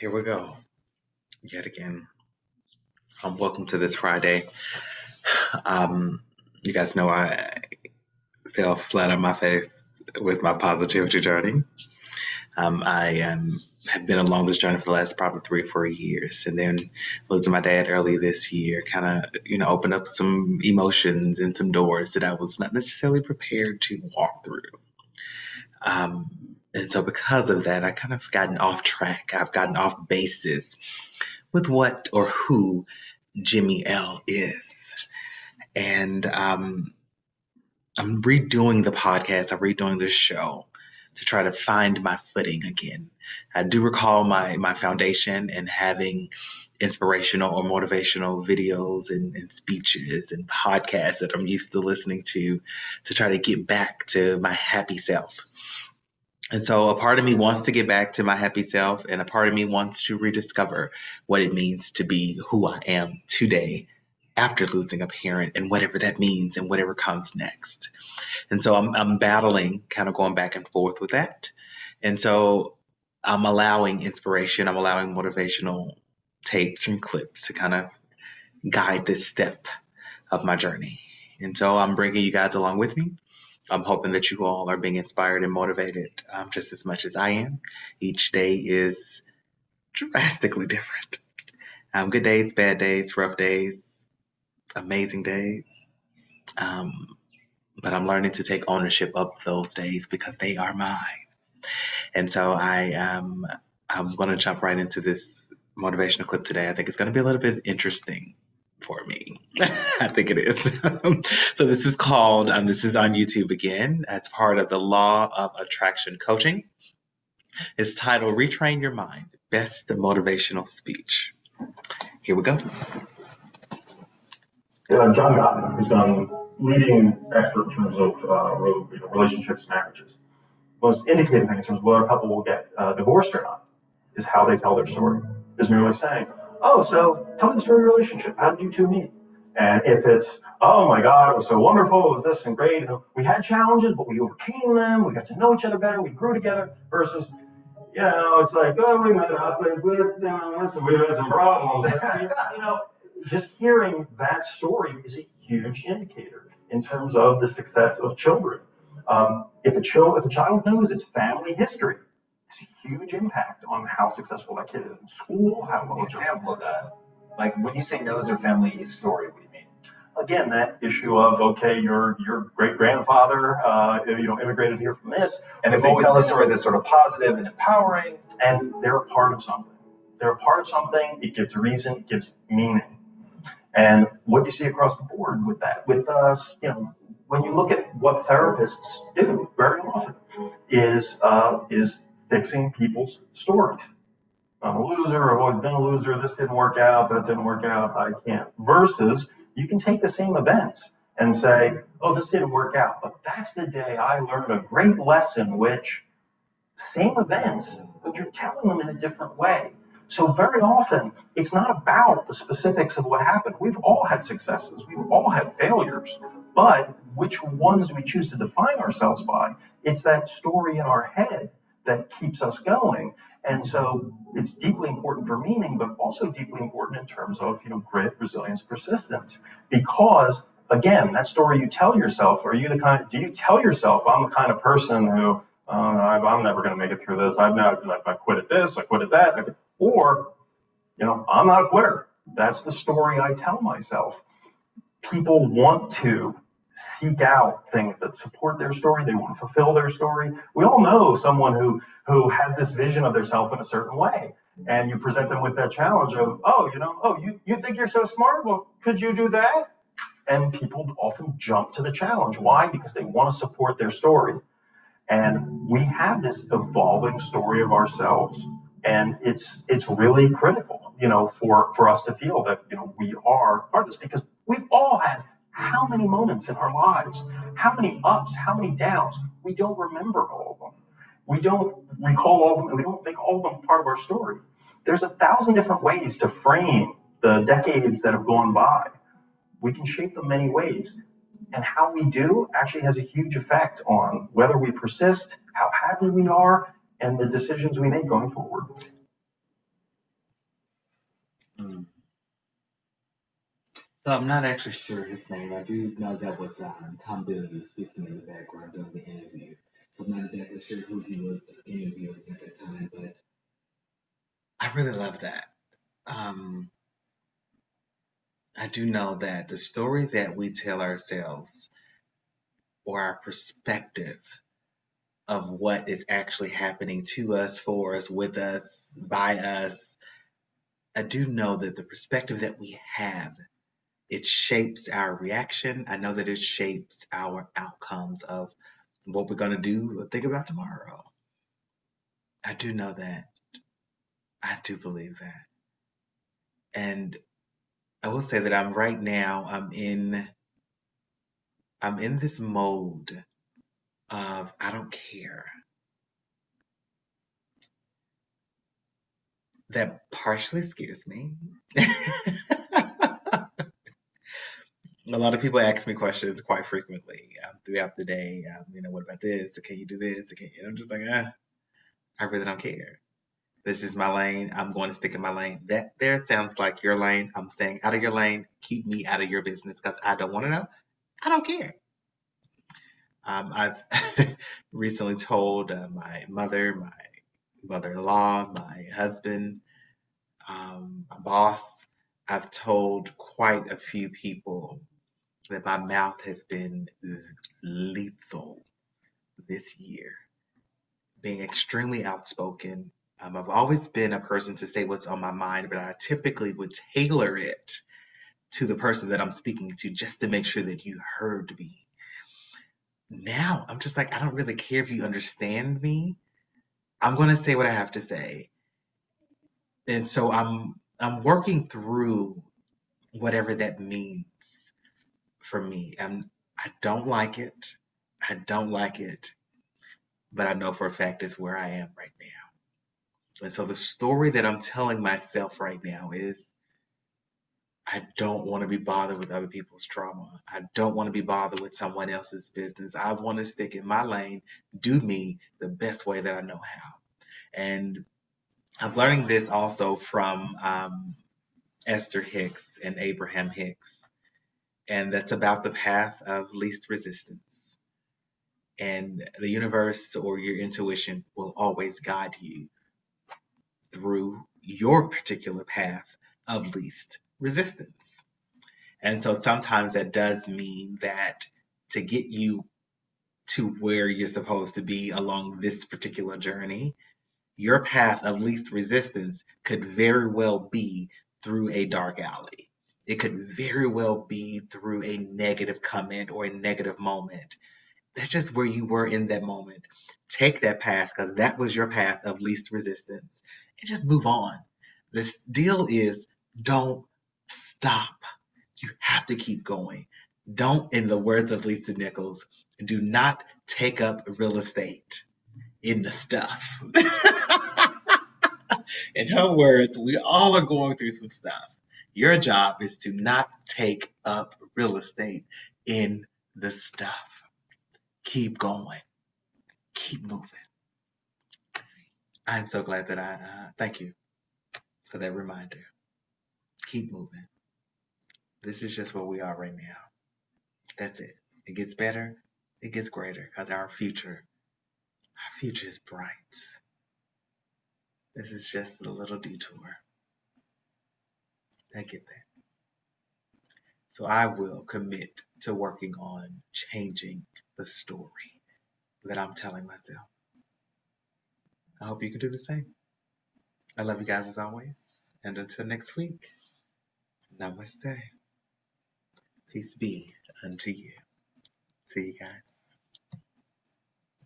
here we go. Yet again. Um, welcome to this Friday. Um, you guys know I fell flat on my face with my positivity journey. Um, I um, have been along this journey for the last probably three or four years, and then losing my dad early this year kind of you know opened up some emotions and some doors that I was not necessarily prepared to walk through. Um, and so because of that, I kind of gotten off track. I've gotten off basis with what or who Jimmy L is, and um, I'm redoing the podcast. I'm redoing the show to try to find my footing again. I do recall my my foundation and having inspirational or motivational videos and, and, speeches and podcasts that I'm used to listening to to try to get back to my happy self. And so a part of me wants to get back to my happy self, and a part of me wants to rediscover what it means to be who I am today after losing a parent and whatever that means and whatever comes next. And so I'm, I'm battling, kind of going back and forth with that. And so I'm allowing inspiration, I'm allowing motivational tapes and clips to kind of guide this step of my journey. And so I'm bringing you guys along with me. I'm hoping that you all are being inspired and motivated um, just as much as I am. Each day is drastically different. Um, good days, bad days, rough days, amazing days. Um, but I'm learning to take ownership of those days because they are mine. And so I um, I'm going to jump right into this motivational clip today. I think it's going to be a little bit interesting for me. I think it is. so this is called, um, this is on YouTube again, as part of the Law of Attraction Coaching. It's titled Retrain Your Mind, Best Motivational Speech. Here we go. Yeah, John Gottman, who's done leading expert in terms of uh, relationships and marriages. Most indicative thing in terms of whether a couple will get uh, divorced or not is how they tell their story. Is merely saying, oh, so tell me the story of your relationship. How did you two meet? And if it's, oh my God, it was so wonderful, it was this and great, we had challenges, but we overcame them, we got to know each other better, we grew together, versus, you know, it's like, oh, we met up and we, you know, we had some problems. you know, just hearing that story is a huge indicator in terms of the success of children. Um, if a child, if a child knows its family history, it's a huge impact on how successful that kid is in school, how well. Example of that. Like when you say knows their family story, what do you mean? Again, that issue of okay, your your great grandfather, uh, you know, immigrated here from this, and if they tell a story that's sort of positive and empowering, and they're a part of something. They're a part of something. It gives reason, it gives meaning. And what you see across the board with that, with us, you know, when you look at what therapists do very often, is uh, is fixing people's stories. I'm a loser, I've always been a loser, this didn't work out, that didn't work out, I can't. Versus you can take the same events and say, oh, this didn't work out, but that's the day I learned a great lesson, which same events, but you're telling them in a different way. So very often, it's not about the specifics of what happened. We've all had successes, we've all had failures, but which ones we choose to define ourselves by? It's that story in our head that keeps us going. And so it's deeply important for meaning, but also deeply important in terms of you know grit, resilience, persistence. Because again, that story you tell yourself, are you the kind? Do you tell yourself, I'm the kind of person who uh, I'm never going to make it through this. I've not. I quit at this, I quit at that. Or, you know, I'm not a quitter. That's the story I tell myself. People want to seek out things that support their story. They want to fulfill their story. We all know someone who who has this vision of themselves in a certain way. And you present them with that challenge of, oh, you know, oh, you, you think you're so smart? Well, could you do that? And people often jump to the challenge. Why? Because they want to support their story. And we have this evolving story of ourselves. And it's it's really critical, you know, for, for us to feel that, you know, we are part of this because we've all had how many moments in our lives, how many ups, how many downs. We don't remember all of them. We don't recall all of them, and we don't make all of them part of our story. There's a thousand different ways to frame the decades that have gone by. We can shape them many ways. And how we do actually has a huge effect on whether we persist, how happy we are, and the decisions we make going forward. So I'm not actually sure his name. I do know that was um, Tom Bilyeu speaking in the background during the interview. So I'm not exactly sure who he was interviewing at the time, but I really love that. Um, I do know that the story that we tell ourselves or our perspective of what is actually happening to us, for us, with us, by us, I do know that the perspective that we have it shapes our reaction. I know that it shapes our outcomes of what we're going to do or think about tomorrow. I do know that. I do believe that. And I will say that I'm right now, I'm in I'm in this mode of I don't care. That partially scares me. a lot of people ask me questions quite frequently um, throughout the day. Um, you know, what about this? Can you do this? Can you? And I'm just like, ah, I really don't care. This is my lane. I'm going to stick in my lane. That there sounds like your lane. I'm staying out of your lane. Keep me out of your business because I don't want to know. I don't care. Um, I've recently told uh, my mother, my mother-in-law, my husband, um, my boss. I've told quite a few people that my mouth has been lethal this year, being extremely outspoken. Um, I've always been a person to say what's on my mind, but I typically would tailor it to the person that I'm speaking to just to make sure that you heard me. Now I'm just like, I don't really care if you understand me. I'm going to say what I have to say. And so I'm I'm working through whatever that means for me. And I don't like it. I don't like it. But I know for a fact it's where I am right now. And so the story that I'm telling myself right now is I don't want to be bothered with other people's trauma. I don't want to be bothered with someone else's business. I want to stick in my lane, do me the best way that I know how. And I'm learning this also from um, Esther Hicks and Abraham Hicks and that's about the path of least resistance. And the universe or your intuition will always guide you through your particular path of least resistance. And so sometimes that does mean that to get you to where you're supposed to be along this particular journey, your path of least resistance could very well be through a dark alley it could very well be through a negative comment or a negative moment. That's just where you were in that moment. Take that path because that was your path of least resistance and just move on. This deal is don't stop. You have to keep going. Don't, in the words of Lisa Nichols, do not take up real estate in the stuff. in her words, we all are going through some stuff. Your job is to not take up real estate in the stuff. Keep going. Keep moving. I'm so glad that I uh, thank you for that reminder. Keep moving. This is just where we are right now. That's it. It gets better, it gets greater because our future, our future is bright. This is just a little detour. I get that. So I will commit to working on changing the story that I'm telling myself. I hope you can do the same. I love you guys as always. And until next week, namaste. Peace be unto you. See you guys.